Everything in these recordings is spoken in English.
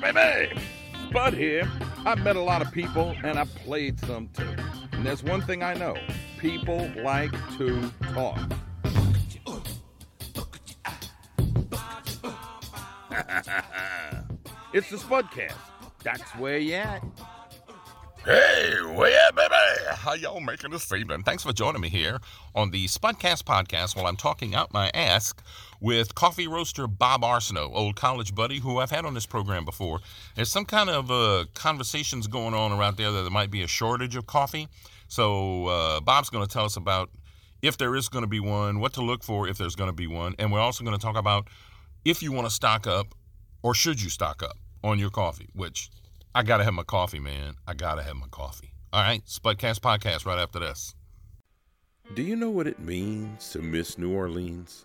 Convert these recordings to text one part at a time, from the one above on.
baby. Bud here. I've met a lot of people and I've played some too. And there's one thing I know people like to talk. it's the Spudcast. That's where you at. Hey, where baby? How y'all making this evening? Thanks for joining me here on the Spudcast podcast while I'm talking out my ass with coffee roaster Bob Arceneaux, old college buddy who I've had on this program before. There's some kind of uh, conversations going on around there that there might be a shortage of coffee. So uh, Bob's going to tell us about if there is going to be one, what to look for if there's going to be one, and we're also going to talk about if you want to stock up or should you stock up on your coffee, which I got to have my coffee, man. I got to have my coffee. All right, Spudcast podcast right after this. Do you know what it means to miss New Orleans?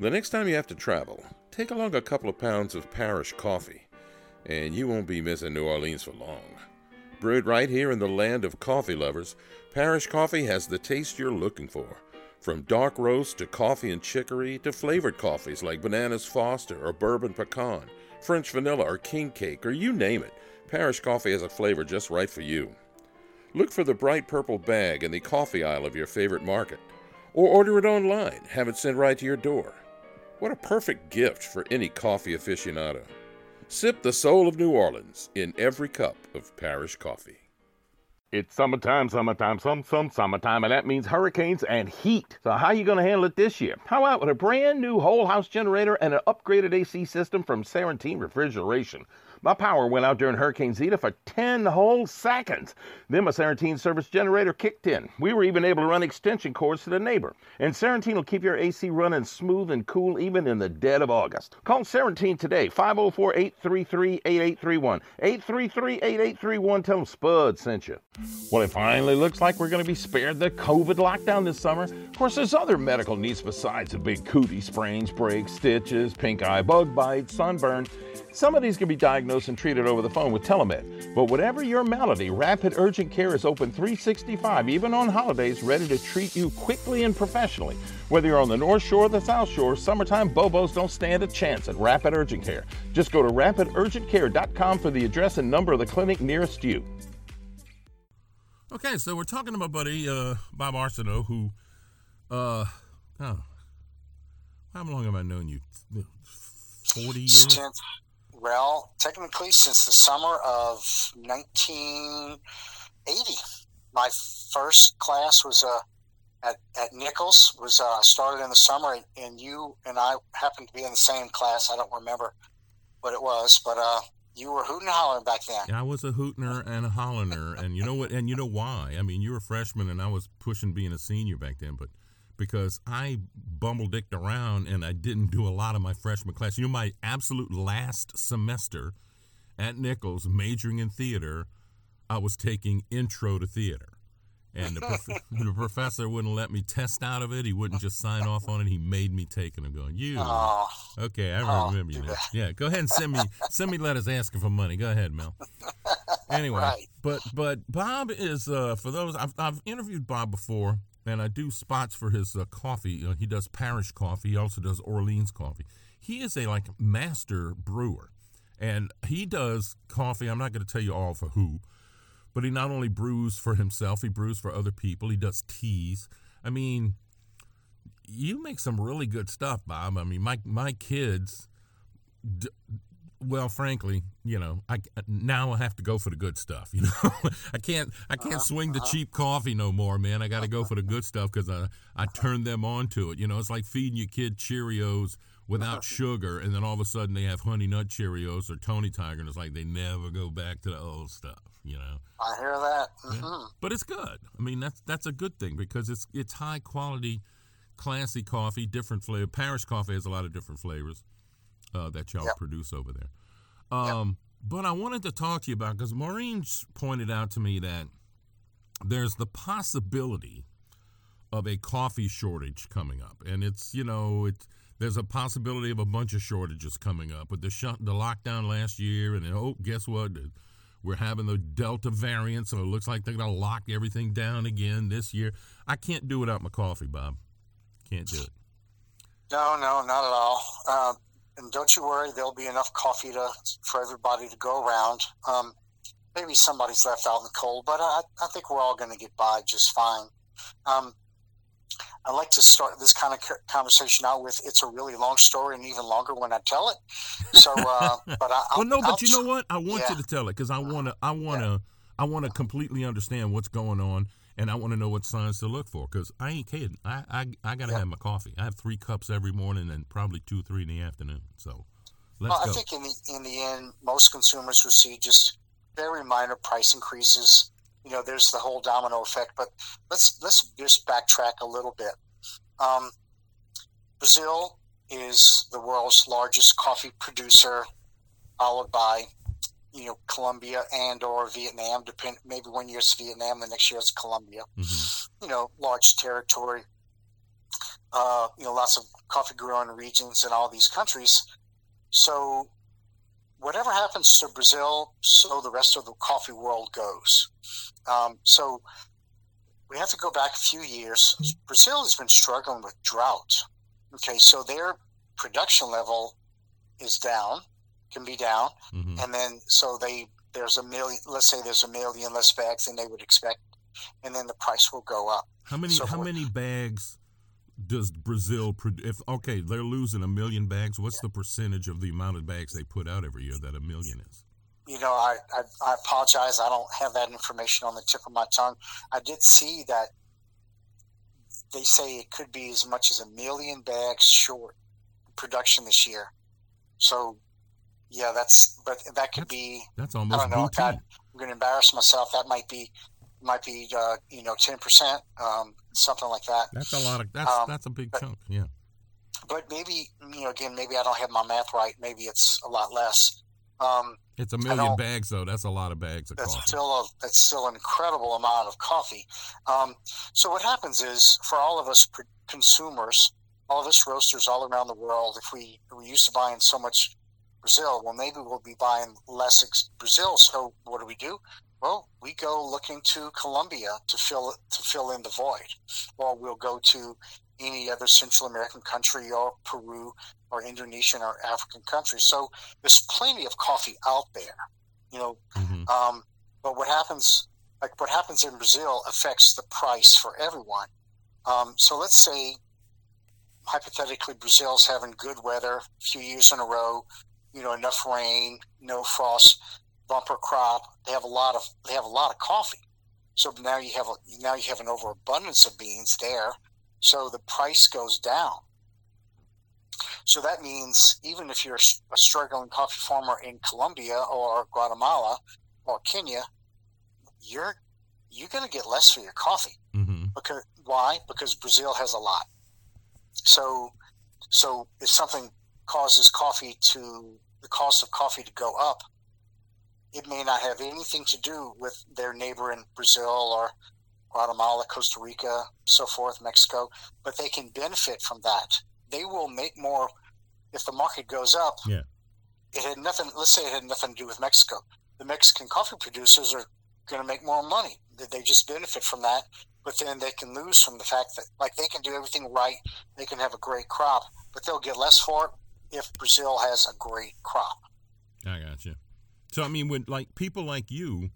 The next time you have to travel, take along a couple of pounds of Parish coffee, and you won't be missing New Orleans for long. Brewed right here in the land of coffee lovers, Parish Coffee has the taste you're looking for. From dark roast to coffee and chicory to flavored coffees like Bananas Foster or Bourbon Pecan, French Vanilla or King Cake, or you name it, Parish Coffee has a flavor just right for you. Look for the bright purple bag in the coffee aisle of your favorite market, or order it online, have it sent right to your door. What a perfect gift for any coffee aficionado. Sip the soul of New Orleans in every cup of Parish coffee. It's summertime, summertime, some, some summertime, and that means hurricanes and heat. So how are you going to handle it this year? How about with a brand new whole house generator and an upgraded AC system from Serentine Refrigeration? My power went out during Hurricane Zeta for 10 whole seconds. Then my Serentine service generator kicked in. We were even able to run extension cords to the neighbor. And Serentine will keep your AC running smooth and cool even in the dead of August. Call Serentine today, 504-833-8831. 833-8831. Tell them Spud sent you. Well, it finally looks like we're going to be spared the COVID lockdown this summer. Of course, there's other medical needs besides the big cootie sprains, breaks, stitches, pink eye, bug bites, sunburn. Some of these can be diagnosed and treated over the phone with telemed. But whatever your malady, Rapid Urgent Care is open 365, even on holidays, ready to treat you quickly and professionally. Whether you're on the North Shore or the South Shore, summertime Bobos don't stand a chance at Rapid Urgent Care. Just go to rapidurgentcare.com for the address and number of the clinic nearest you. Okay, so we're talking to my buddy uh, Bob Arceneaux, who, uh, oh, how long have I known you? Forty years. Since, well, technically, since the summer of 1980, my first class was uh, at at Nicholls. Was uh, started in the summer, and, and you and I happened to be in the same class. I don't remember what it was, but uh, you were hooting and hollering back then. I was a hootener and a holliner, and you know what? And you know why? I mean, you were a freshman, and I was pushing being a senior back then, but because I bumble dicked around and I didn't do a lot of my freshman class. You know, my absolute last semester at Nicholls, majoring in theater, I was taking intro to theater. And the, prof- the professor wouldn't let me test out of it. He wouldn't just sign off on it. He made me take it. I'm going, you. Oh, Okay, I Oh, remember you now. Yeah, go ahead and send me send me letters asking for money. Go ahead, Mel. Anyway, Right. but but Bob is uh, for those I've I've interviewed Bob before, and I do spots for his uh, coffee. He does Parish coffee. He also does Orleans coffee. He is a like master brewer, and he does coffee. I'm not going to tell you all for who, but he not only brews for himself, he brews for other people. He does teas. I mean, you make some really good stuff, Bob. I mean, my my kids. D- well, frankly, you know, I uh, now I have to go for the good stuff. You know, I can't I can't uh-huh. swing the uh-huh. cheap coffee no more, man. I got to go for the good stuff because I I turned them on to it. You know, it's like feeding your kid Cheerios without sugar, and then all of a sudden they have Honey Nut Cheerios or Tony Tiger, and it's like they never go back to the old stuff. You know. I hear that. Yeah. hmm But it's good. I mean, that's that's a good thing because it's it's high quality, classy coffee, different flavor. Parish coffee has a lot of different flavors uh, that y'all Yep. produce over there. Um, But I wanted to talk to you about because Maureen pointed out to me that there's the possibility of a coffee shortage coming up, and it's you know it's there's a possibility of a bunch of shortages coming up with the shut the lockdown last year, and then, oh guess what? We're having the Delta variant, so it looks like they're gonna lock everything down again this year. I can't do without my coffee, Bob. Can't do it. No, no, not at all. Uh, and don't you worry, there'll be enough coffee to for everybody to go around. Um, maybe somebody's left out in the cold, but I, I think we're all going to get by just fine. Um, I like to start this kind of conversation out with it's a really long story and even longer when I tell it. So, uh, but I, well, no, but I'll, you know what? I want yeah. you to tell it because I want to, I want to, yeah. I want to completely understand what's going on, and I want to know what signs to look for. Because I ain't kidding. I, I, I gotta yeah. have my coffee. I have three cups every morning and probably two, three in the afternoon. So, let's well, go. I think in the in the end, most consumers will see just very minor price increases you know there's the whole domino effect but let's let's just backtrack a little bit um, brazil is the world's largest coffee producer followed by you know colombia and or vietnam depend maybe one year it's vietnam the next year it's colombia mm-hmm. you know large territory uh, you know lots of coffee growing regions in all these countries so whatever happens to Brazil, so the rest of the coffee world goes. Um, so we have to go back a few years. Brazil has been struggling with drought. Okay, so their production level is down, can be down, Mhm. and then so they there's a million. Let's say there's a million less bags than they would expect, and then the price will go up. How many So how many bags does Brazil produce? If okay, they're losing a million bags. What's the percentage of the amount of bags they put out every year that a million is? you know, I, I, I apologize. I don't have that information on the tip of my tongue. I did see that they say it could be as much as a million bags short production this year. So, yeah, that's, but that could That's- be, That's almost. I don't know. God, I'm going to embarrass myself. That might be, might be, uh, you know, 10%, um, something like that. That's a lot of that's Um, that's a big but- chunk. Yeah. But maybe, you know, again, maybe I don't have my math right. Maybe it's a lot less. Um, It's a million bags though. That's a lot of bags of that's coffee. still a, that's still an incredible amount of coffee. Um, so what happens is for all of us consumers, all of us roasters all around the world, if we we used to buying so much Brazil, well maybe we'll be buying less ex- Brazil. So what do we do? Well, we go looking to Colombia to fill to fill in the void, or we'll go to any other Central American country or Peru or Indonesian or African country. So there's plenty of coffee out there. You know, Mhm. um, but what happens, like what happens in Brazil, affects the price for everyone. Um, so let's say, hypothetically, Brazil's having good weather a few years in a row. You know, enough rain, no frost, bumper crop. They have a lot of they have a lot of coffee. So now you have a, now you have an overabundance of beans there. So the price goes down. So that means even if you're a struggling coffee farmer in Colombia or Guatemala or Kenya, you're you're going to get less for your coffee Mhm. because why? Because Brazil has a lot. So so if something causes coffee to the cost of coffee to go up, it may not have anything to do with their neighbor in Brazil or Guatemala, Costa Rica, so forth, Mexico, but they can benefit from that. They will make more if the market goes up. Yeah. It had nothing. Let's say it had nothing to do with Mexico. The Mexican coffee producers are going to make more money. They just benefit from that, but then they can lose from the fact that like they can do everything right. They can have a great crop, but they'll get less for it if Brazil has a great crop. I got you. So I mean, when like people like you,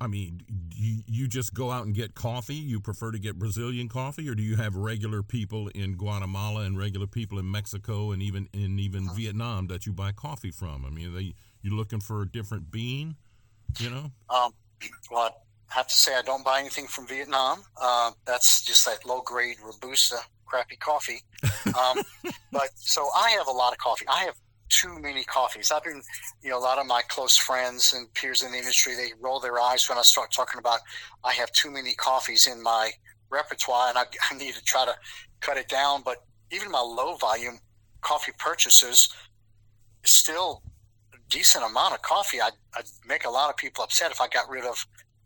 I mean, you, you just go out and get coffee. You prefer to get Brazilian coffee, or do you have regular people in Guatemala and regular people in Mexico and even in even Vietnam that you buy coffee from? I mean, are they you looking for a different bean? You know? Um, well, I have to say I don't buy anything from Vietnam. Uh, that's just that low grade robusta crappy coffee. Um, but so I have a lot of coffee. I have too many coffees. I've been, you know, a lot of my close friends and peers in the industry they roll their eyes when I start talking about I have too many coffees in my repertoire, and I, I need to try to cut it down. But even my low volume coffee purchases still a decent amount of coffee. I'd, I'd make a lot of people upset if I got rid of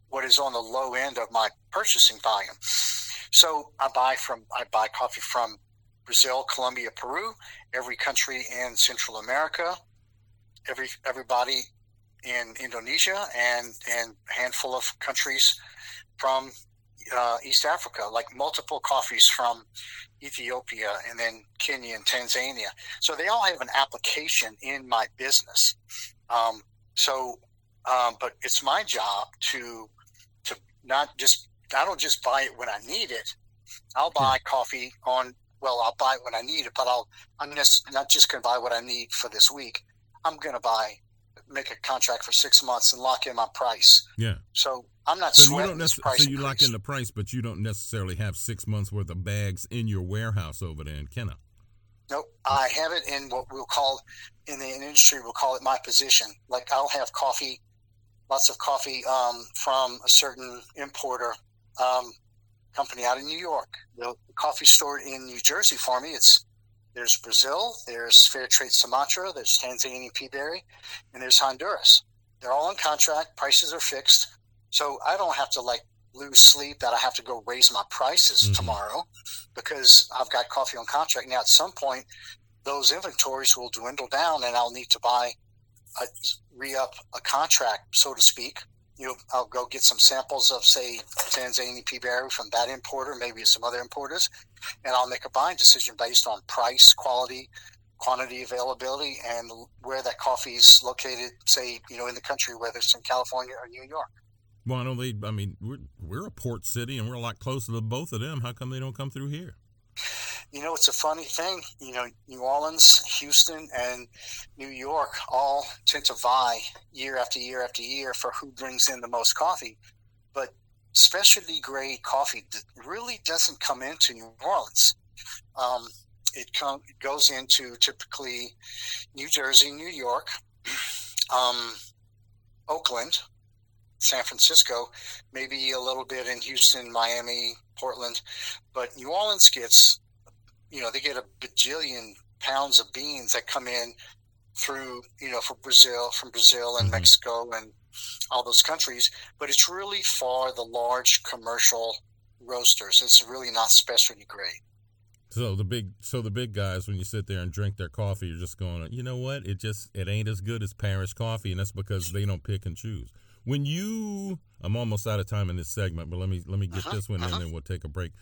what is on the low end of my purchasing volume. So I buy from I buy coffee from Brazil, Colombia, Peru, every country in Central America, every everybody in Indonesia, and and a handful of countries from uh, East Africa, like multiple coffees from Ethiopia and then Kenya and Tanzania. So they all have an application in my business. Um, so, um, but it's my job to to not just I don't just buy it when I need it. I'll buy coffee on well, I'll buy it when I need it, but I'll I'm just not just going to buy what I need for this week. I'm going to buy make a contract for six months and lock in my price. Yeah. So I'm not So you don't this price. so you lock in the price, but you don't necessarily have six months worth of bags in your warehouse over there in Kenner. Nope, I have it in what we'll call in the industry we'll call it my position. Like I'll have coffee, lots of coffee um, from a certain importer um, company out in New York. The coffee store in New Jersey for me, it's there's Brazil, there's Fairtrade Sumatra, there's Tanzanian Peaberry, and there's Honduras. They're all on contract. Prices are fixed, so I don't have to like lose sleep that I have to go raise my prices Mhm. tomorrow because I've got coffee on contract. Now, at some point, those inventories will dwindle down, and I'll need to buy a re up a contract, so to speak. You know, I'll go get some samples of, say, Tanzanian peaberry from that importer, maybe some other importers, and I'll make a buying decision based on price, quality, quantity, availability, and where that coffee is located. Say, you know, in the country, whether it's in California or New York. Well, I know they. I mean, we're we're a port city, and we're a lot closer to both of them. How come they don't come through here? You know, it's a funny thing. You know, New Orleans, Houston, and New York all tend to vie year after year after year for who brings in the most coffee. But specialty grade coffee really doesn't come into New Orleans. Um, it, it goes into typically New Jersey, New York, um, Oakland, San Francisco, maybe a little bit in Houston, Miami, Portland, but New Orleans gets, you know, they get a bajillion pounds of beans that come in through, you know, from Brazil, from Brazil and Mhm. Mexico and all those countries. But it's really for the large commercial roasters. It's really not specialty grade. So the big, so the big guys, when you sit there and drink their coffee, you're just going, you know what? It just it ain't as good as Parish coffee, and that's because they don't pick and choose. When you, I'm almost out of time in this segment, but let me let me get Uh-huh, this one in, uh-huh. and we'll take a break.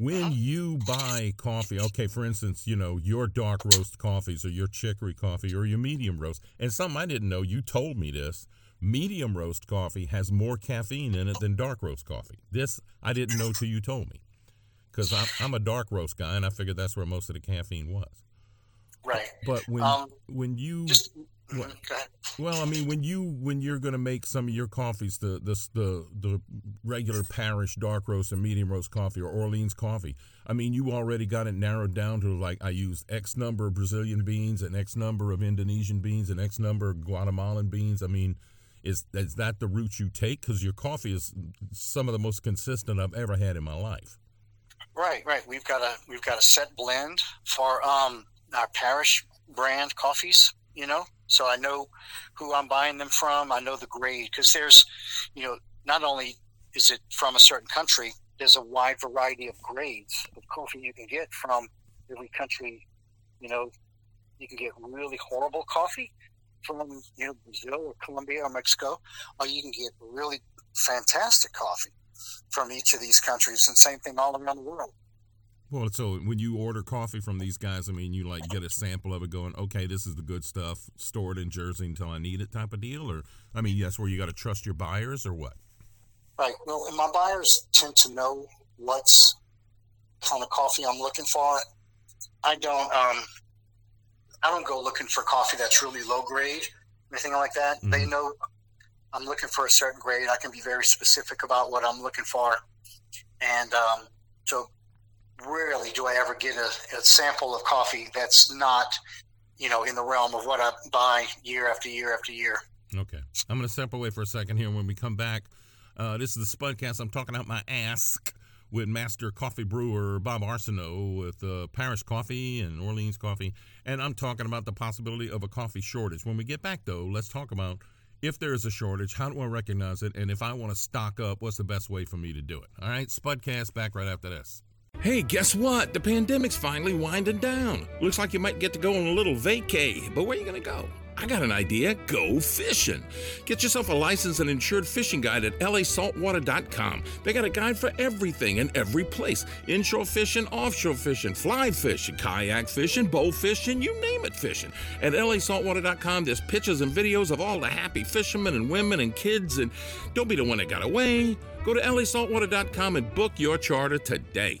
When Uh-huh. you buy coffee, okay, for instance, you know your dark roast coffees or your chicory coffee or your medium roast, and something I didn't know, you told me this. Medium roast coffee has more caffeine in it than dark roast coffee. This I didn't know till you told me because I'm, I'm a dark roast guy, and I figured that's where most of the caffeine was. Right. But when Um, when you Just Mhm, well, I mean, when you when you're going to make some of your coffees, the the the the regular parish dark roast and medium roast coffee or Orleans coffee, I mean, you already got it narrowed down to like I use X number of Brazilian beans and X number of Indonesian beans and X number of Guatemalan beans. I mean, is is that the route you take? Because your coffee is some of the most consistent I've ever had in my life. Right, right. We've got a we've got a set blend for um our parish brand coffees. You know, so I know who I'm buying them from. I know the grade because there's, you know, not only is it from a certain country, there's a wide variety of grades of coffee you can get from every country. You know, you can get really horrible coffee from you know Brazil or Colombia or Mexico, or you can get really fantastic coffee from each of these countries, and same thing all around the world. Well, so when you order coffee from these guys, I mean, you like get a sample of it, going, okay, this is the good stuff, store it in Jersey until I need it, type of deal, or I mean, that's where you got to trust your buyers, or what? Right. Well, and my buyers tend to know what's kind of coffee I'm looking for. I don't. Um, I don't go looking for coffee that's really low grade, anything like that. They know I'm looking for a certain grade. I can be very specific about what I'm looking for, and um, so rarely do I ever get a, a sample of coffee that's not, you know, in the realm of what I buy year after year after year. Okay, I'm going to step away for a second here. When we come back, uh, this is the Spudcast. I'm talking out my ass with master coffee brewer Bob Arceneaux with uh, Parish Coffee and Orleans Coffee, and I'm talking about the possibility of a coffee shortage. When we get back, though, let's talk about if there is a shortage, how do I recognize it, and if I want to stock up, what's the best way for me to do it? All right, Spudcast back right after this. Hey, guess what? The pandemic's finally winding down. Looks like you might get to go on a little vacay, but where are you gonna go? I got an idea. Go fishing. Get yourself a licensed and insured fishing guide at lasaltwater.com. They got a guide for everything and every place inshore fishing, offshore fishing, fly fishing, kayak fishing, bow fishing, you name it fishing. At lasaltwater.com, there's pictures and videos of all the happy fishermen and women and kids. And don't be the one that got away. Go to lasaltwater.com and book your charter today.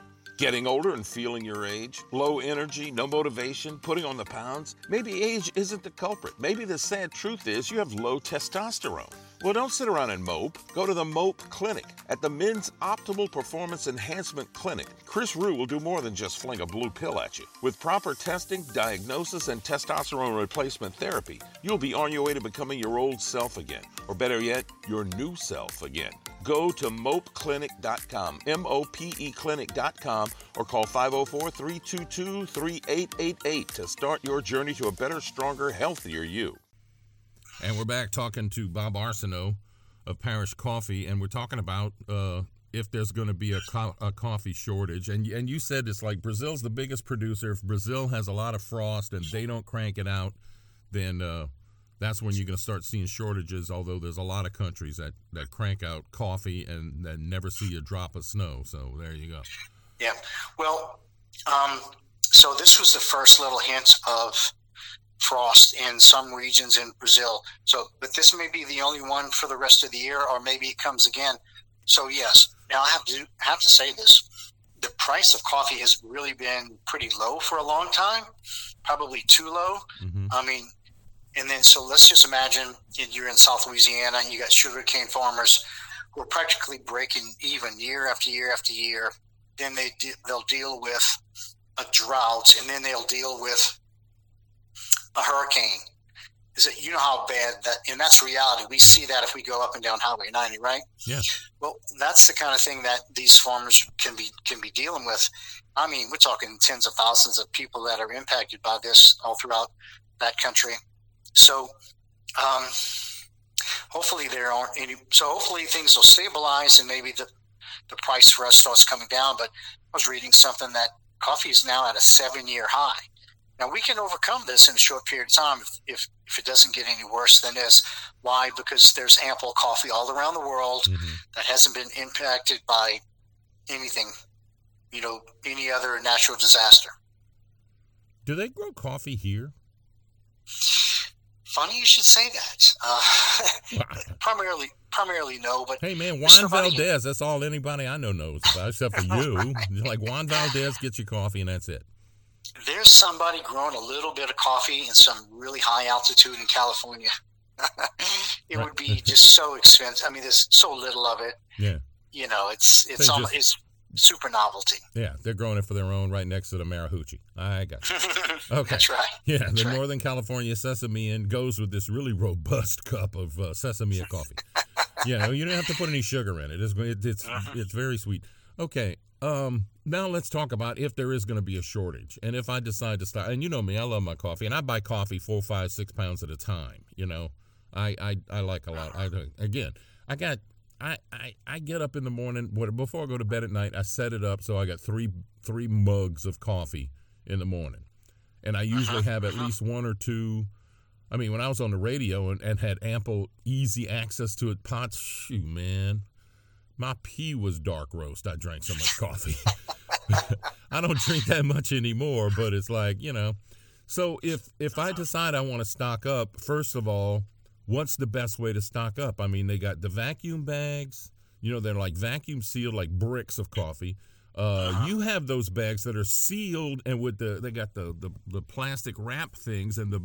Getting older and feeling your age? Low energy, no motivation, putting on the pounds? Maybe age isn't the culprit. Maybe the sad truth is you have low testosterone. Well, don't sit around and mope. Go to the Mope Clinic. At the Men's Optimal Performance Enhancement Clinic, Chris Rue will do more than just fling a blue pill at you. With proper testing, diagnosis, and testosterone replacement therapy, you'll be on your way to becoming your old self again. Or better yet, your new self again. Go to mopeclinic.com, M O P E clinic.com, or call 504 322 3888 to start your journey to a better, stronger, healthier you. And we're back talking to Bob Arceneaux of Parish Coffee, and we're talking about uh, if there's going to be a, co- a coffee shortage. And and you said it's like Brazil's the biggest producer. If Brazil has a lot of frost and they don't crank it out, then uh, that's when you're going to start seeing shortages. Although there's a lot of countries that, that crank out coffee and, and never see a drop of snow. So there you go. Yeah. Well, um, so this was the first little hint of frost in some regions in Brazil. So, but this may be the only one for the rest of the year, or maybe it comes again. So, yes. Now I have to have to say this: the price of coffee has really been pretty low for a long time, probably too low. Mm-hmm. I mean, and then so let's just imagine you're in South Louisiana, and you got sugarcane farmers who are practically breaking even year after year after year. Then they de- they'll deal with a drought, and then they'll deal with a hurricane. Is it you know how bad that and that's reality. We yeah. see that if we go up and down Highway 90, right? Yeah. Well, that's the kind of thing that these farmers can be can be dealing with. I mean, we're talking tens of thousands of people that are impacted by this all throughout that country. So, um, hopefully there aren't any. So hopefully things will stabilize and maybe the the price for us starts coming down. But I was reading something that coffee is now at a seven year high. Now we can overcome this in a short period of time if, if, if it doesn't get any worse than this. Why? Because there's ample coffee all around the world mm-hmm. that hasn't been impacted by anything, you know, any other natural disaster. Do they grow coffee here? Funny you should say that. Uh, primarily, primarily no. But hey, man, Juan Valdez. That's all anybody I know knows about, except for you. right. Like Juan Valdez gets you coffee, and that's it there's somebody growing a little bit of coffee in some really high altitude in California. it would be just so expensive. I mean, there's so little of it. Yeah. You know, it's it's almost, it's super novelty. Yeah, they're growing it for their own right next to the Marahoochee. I got you. Okay. That's right. Yeah, That's the right. Northern California sesame and goes with this really robust cup of uh, sesame coffee. you know, you don't have to put any sugar in it. It's it, it's uh-huh. it's very sweet. Okay. Um, now let's talk about if there is going to be a shortage, and if I decide to start. And you know me, I love my coffee, and I buy coffee four, five, six pounds at a time. You know, I I, I like a lot. I again, I got. I, I, I get up in the morning before I go to bed at night. I set it up so I got three three mugs of coffee in the morning, and I uh-huh. usually have at uh-huh. least one or two. I mean, when I was on the radio and, and had ample, easy access to it, pots, shoot, man, my pee was dark roast. I drank so much coffee. I don't drink that much anymore, but it's like, you know. So if if I uh-huh. decide I want to stock up, first of all, what's the best way to stock up? I mean, they got the vacuum bags. You know, they're like vacuum sealed, like bricks of coffee. Uh, uh-huh. You have those bags that are sealed and with the they got the the, the plastic wrap things and the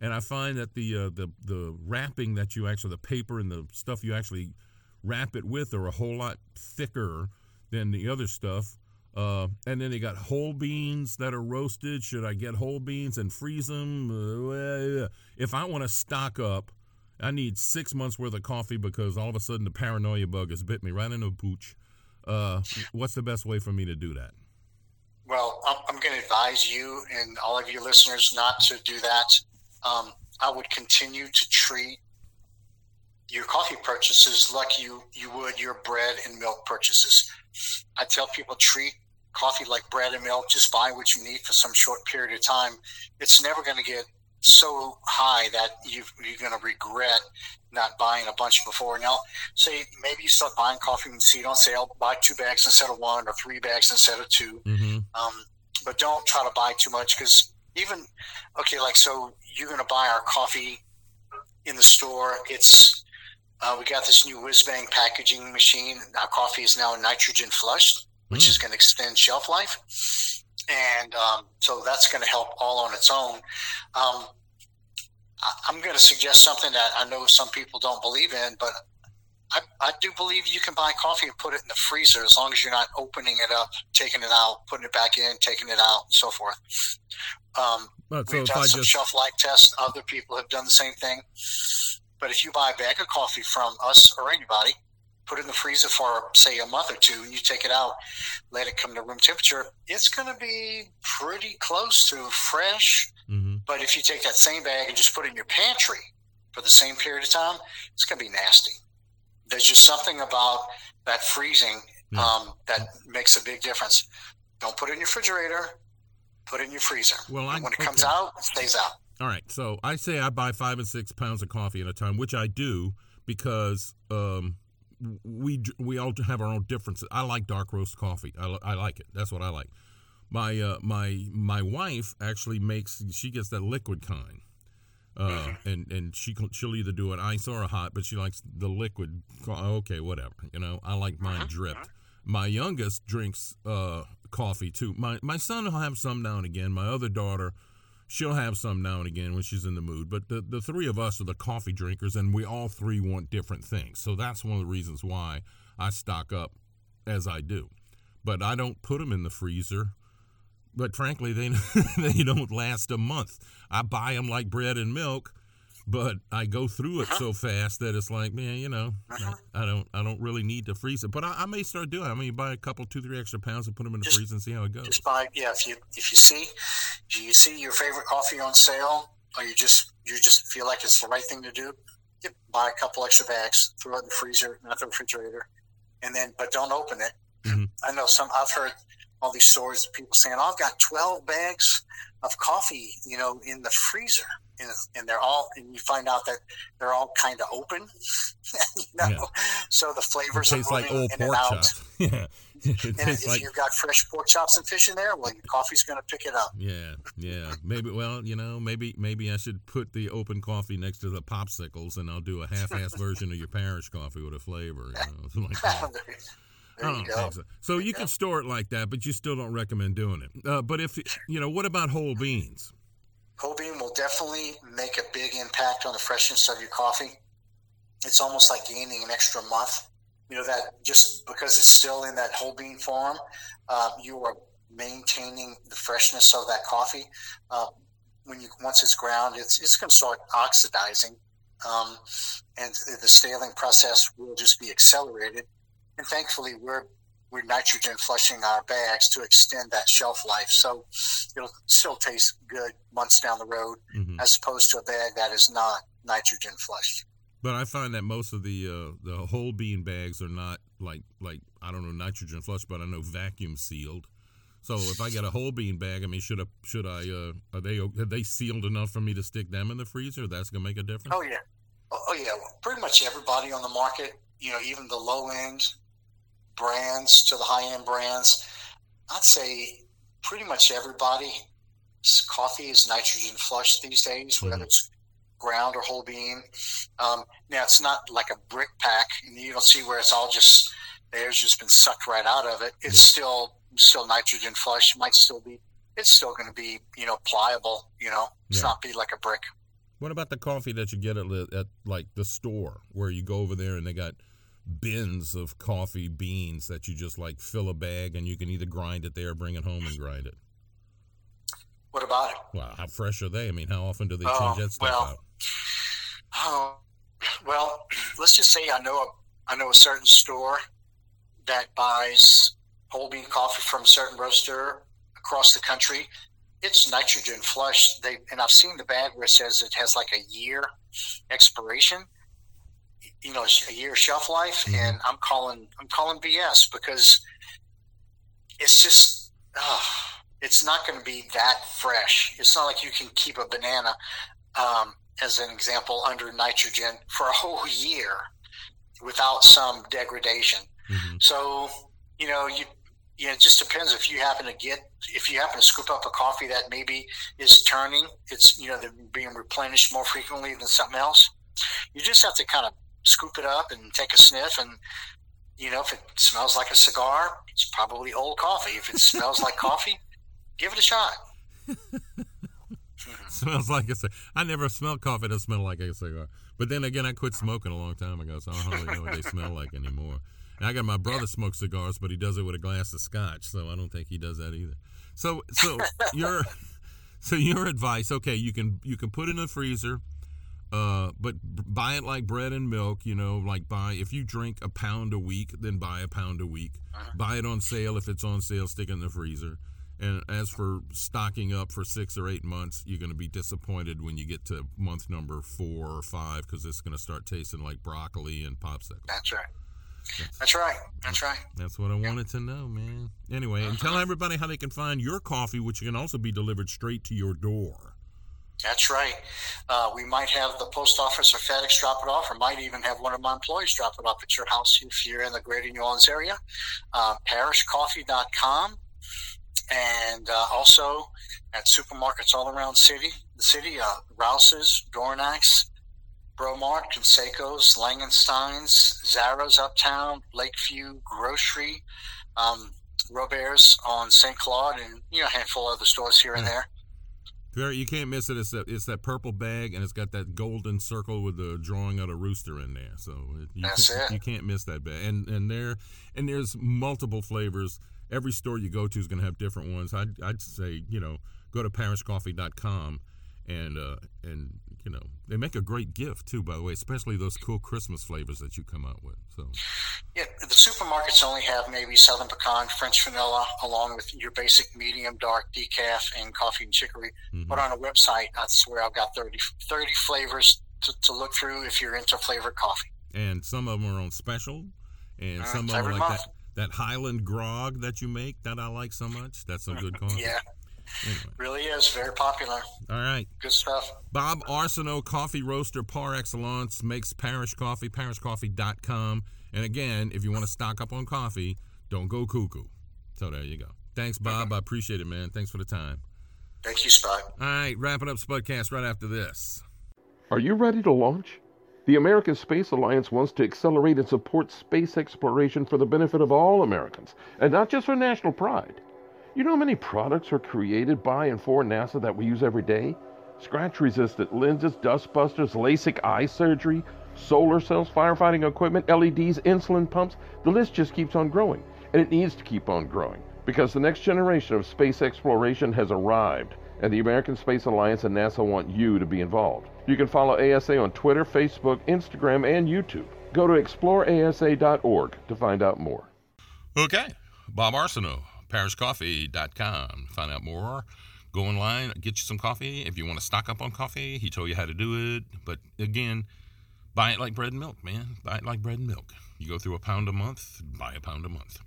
and I find that the uh, the the wrapping that you actually the paper and the stuff you actually wrap it with are a whole lot thicker than the other stuff. Uh, and then they got whole beans that are roasted. Should I get whole beans and freeze them? Uh, if I want to stock up, I need six months worth of coffee because all of a sudden the paranoia bug has bit me right in the pooch. Uh, what's the best way for me to do that? Well, I'm, I'm going to advise you and all of your listeners not to do that. Um, I would continue to treat your coffee purchases like you you would your bread and milk purchases. I tell people treat coffee like bread and milk. Just buy what you need for some short period of time. It's never going to get so high that you are going to regret not buying a bunch before. Now, say maybe you start buying coffee and see it on sale. Buy two bags instead of one, or three bags instead of 2 mm-hmm. um, but don't try to buy too much because even okay, like so you're going to buy our coffee in the store. It's uh, we got this new whiz bang packaging machine. Our coffee is now nitrogen flushed, which mm. is going to extend shelf life, and um, so that's going to help all on its own. Um, I, I'm going to suggest something that I know some people don't believe in, but I, I, do believe you can buy coffee and put it in the freezer as long as you're not opening it up, taking it out, putting it back in, taking it out, and so forth. Um, we've done some just... shelf life tests. Other people have done the same thing. But if you buy a bag of coffee from us or anybody, put it in the freezer for say a month or two, and you take it out, let it come to room temperature, it's going to be pretty close to fresh. Mm-hmm. But if you take that same bag and just put it in your pantry for the same period of time, it's going to be nasty. There's just something about that freezing yeah. um, that makes a big difference. Don't put it in your refrigerator. Put it in your freezer. Well, I, when it comes out, it stays out. All right. So I say I buy five and six pounds of coffee at a time, which I do because um, we we all have our own differences. I like dark roast coffee. I, I like it. That's what I like. My uh, my my wife actually makes. She gets that liquid kind. Uh, mm-hmm. and and she she'll either do it ice or a hot, but she likes the liquid. Okay, whatever. You know, I like mine uh-huh. dripped. My youngest drinks uh, coffee too. My my son will have some now and again. My other daughter she'll have some now and again when she's in the mood. But the, the three of us are the coffee drinkers, and we all three want different things. So that's one of the reasons why I stock up as I do. But I don't put them in the freezer. But frankly, they they don't last a month. I buy them like bread and milk but I go through it uh-huh. so fast that it's like, man, you know, uh-huh. I, I, don't, I don't really need to freeze it. But I, I, may start doing. it. I mean, buy a couple, two, three extra pounds and put them in the just, freezer and see how it goes. Just buy, yeah. If you if you see, if you see your favorite coffee on sale, or you just you just feel like it's the right thing to do, you buy a couple extra bags, throw it in the freezer, not the refrigerator, and then but don't open it. Mm-hmm. I know some. I've heard all these stories of people saying, "Oh, I've got twelve bags of coffee, you know, in the freezer." And, and they're all and you find out that they're all kind of open you know? Yeah. so the flavors it tastes are like old pork chops. Yeah. And if like, you've got fresh pork chops and fish in there well your coffee's going to pick it up. Yeah yeah. Maybe well you know maybe maybe i should put the open coffee next to the popsicles and i'll do a half-ass version of your parish coffee with a flavor you know, like There you go. So, so you, can store it like that, but you still don't recommend doing it. Uh, but if you know, what about whole beans? Whole bean will definitely make a big impact on the freshness of your coffee. It's almost like gaining an extra month. You know that just because it's still in that whole bean form, uh, you are maintaining the freshness of that coffee. Uh, when you once it's ground, it's it's going to start oxidizing, um, and the staling process will just be accelerated. And thankfully, we're we're nitrogen flushing our bags to extend that shelf life. So it'll still taste good months down the road mm-hmm. as opposed to a bag that is not nitrogen flushed. But I find that most of the uh, the whole bean bags are not like like I don't know nitrogen flushed, but I know vacuum sealed. So if I get a whole bean bag, I mean, should I should I uh, are they have they sealed enough for me to stick them in the freezer? That's gonna make a difference. Oh yeah, oh yeah. Pretty much everybody on the market, you know, even the low end brands to the high end brands, I'd say pretty much everybody's coffee is nitrogen flushed these days, whether mm-hmm. it's ground or whole bean. Um, now it's not like a brick pack, and you don't see where it's all just the air's just been sucked right out of it. It's still still nitrogen flushed. It might still be. It's still going to be you know pliable. You know, it's yeah. not be like a brick. What about the coffee that you get at, at like the store, where you go over there and they got bins of coffee beans that you just like fill a bag and you can either grind it there or bring it home and grind it. What about it? Well, how fresh are they? I mean, how often do they Oh, change that stuff well, out? Oh, well, let's just say I know a, I know a certain store that buys whole bean coffee from a certain roaster across the country. It's nitrogen flush. They and I've seen the bag where it says it has like a year expiration. You know, a year shelf life, Mhm. and I'm calling I'm calling BS because it's just it's not going to be that fresh. It's not like you can keep a banana um, as an example, under nitrogen for a whole year without some degradation. hmm So, you know, you, you know, it just depends if you happen to get, if you happen to scoop up a coffee that maybe is turning, it's, you know, they're being replenished more frequently than something else. You just have to kind of scoop it up and take a sniff. And, you know, if it smells like a cigar, it's probably old coffee. If it smells like coffee, give it a shot. Smells like a cigar. I never smelled coffee that smelled like a cigar. But then again, I quit smoking a long time ago, so I don't really know what they smell like anymore. And I got my brother smokes cigars, but he does it with a glass of scotch, so I don't think he does that either. So, so your, so your advice, okay, you can you can put it in the freezer, uh, but buy it like bread and milk. You know, like buy if you drink a pound a week, then buy a pound a week. Buy it on sale if it's on sale. Stick it in the freezer. And as for stocking up for six or eight months, you're going to be disappointed when you get to month number four or five because it's going to start tasting like broccoli and popsicles. That's right. That's right. That's right. That's what I wanted to know, man. Anyway, and tell everybody how they can find your coffee, which can also be delivered straight to your door. That's right. Uh, we might have the post office or FedEx drop it off, or might even have one of my employees drop it off at your house if you're in the greater New Orleans area. Uh, parishcoffee.com. And uh, also at supermarkets all around city, the city, uh, Rouse's, Dorignac's, Bromart, Canseco's, Langenstein's, Zara's Uptown, Lakeview Grocery, um, Robert's on St. Claude, and you know a handful of other stores here and there. Very, you can't miss it. It's that, it's that purple bag, and it's got that golden circle with the drawing of a rooster in there. So it, you, That's can't, it. you can't miss that bag. And and there and there's multiple flavors. Every store you go to is going to have different ones. I'd, I'd say you know go to parishcoffee.com and uh, and you know they make a great gift too. By the way, especially those cool Christmas flavors that you come out with. So Yeah, the supermarkets only have maybe Southern Pecan, French vanilla, along with your basic medium dark decaf and coffee and chicory. mhm. But on a website, that's where I've got 30, 30 flavors to, to look through if you're into flavored coffee. and some of them are on special, and Mm, some of them are like month. that that Highland grog that you make that I like so much. That's some good coffee. Yeah, Anyway, really is very popular. all right. Good stuff. Bob Arceneaux, coffee roaster par excellence, makes Parish Coffee, parishcoffee.com. And again, if you want to stock up on coffee, don't go cuckoo. So there you go. Thanks, Bob. Mm-hmm. I appreciate it, man. Thanks for the time. Thank you, Spud. All right, wrapping up Spudcast right after this. Are you ready to launch? The American Space Alliance wants to accelerate and support space exploration for the benefit of all Americans, and not just for national pride. You know how many products are created by and for NASA that we use every day? Scratch resistant lenses, dust busters, LASIK eye surgery, solar cells, firefighting equipment, LEDs, insulin pumps. The list just keeps on growing, and it needs to keep on growing because the next generation of space exploration has arrived, and the American Space Alliance and NASA want you to be involved. You can follow ASA on Twitter, Facebook, Instagram, and YouTube. Go to exploreasa.org to find out more. Okay, Bob Arceneaux, parishcoffee.com. Find out more. Go online, get you some coffee. If you want to stock up on coffee, he told you how to do it. But again, buy it like bread and milk, man. Buy it like bread and milk. You go through a pound a month, buy a pound a month.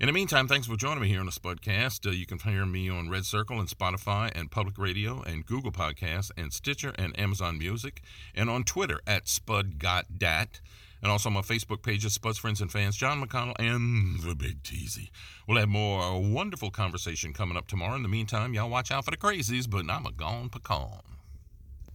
In the meantime, thanks for joining me here on the Spudcast. Uh, you can hear me on Red Circle and Spotify and Public Radio and Google Podcasts and Stitcher and Amazon Music and on Twitter at SpudGotDat and also my Facebook page pages, Spuds Friends and Fans, John McConnell and the Big Teasy. We'll have more uh, wonderful conversation coming up tomorrow. In the meantime, y'all watch out for the crazies, but I'm a gone pecan.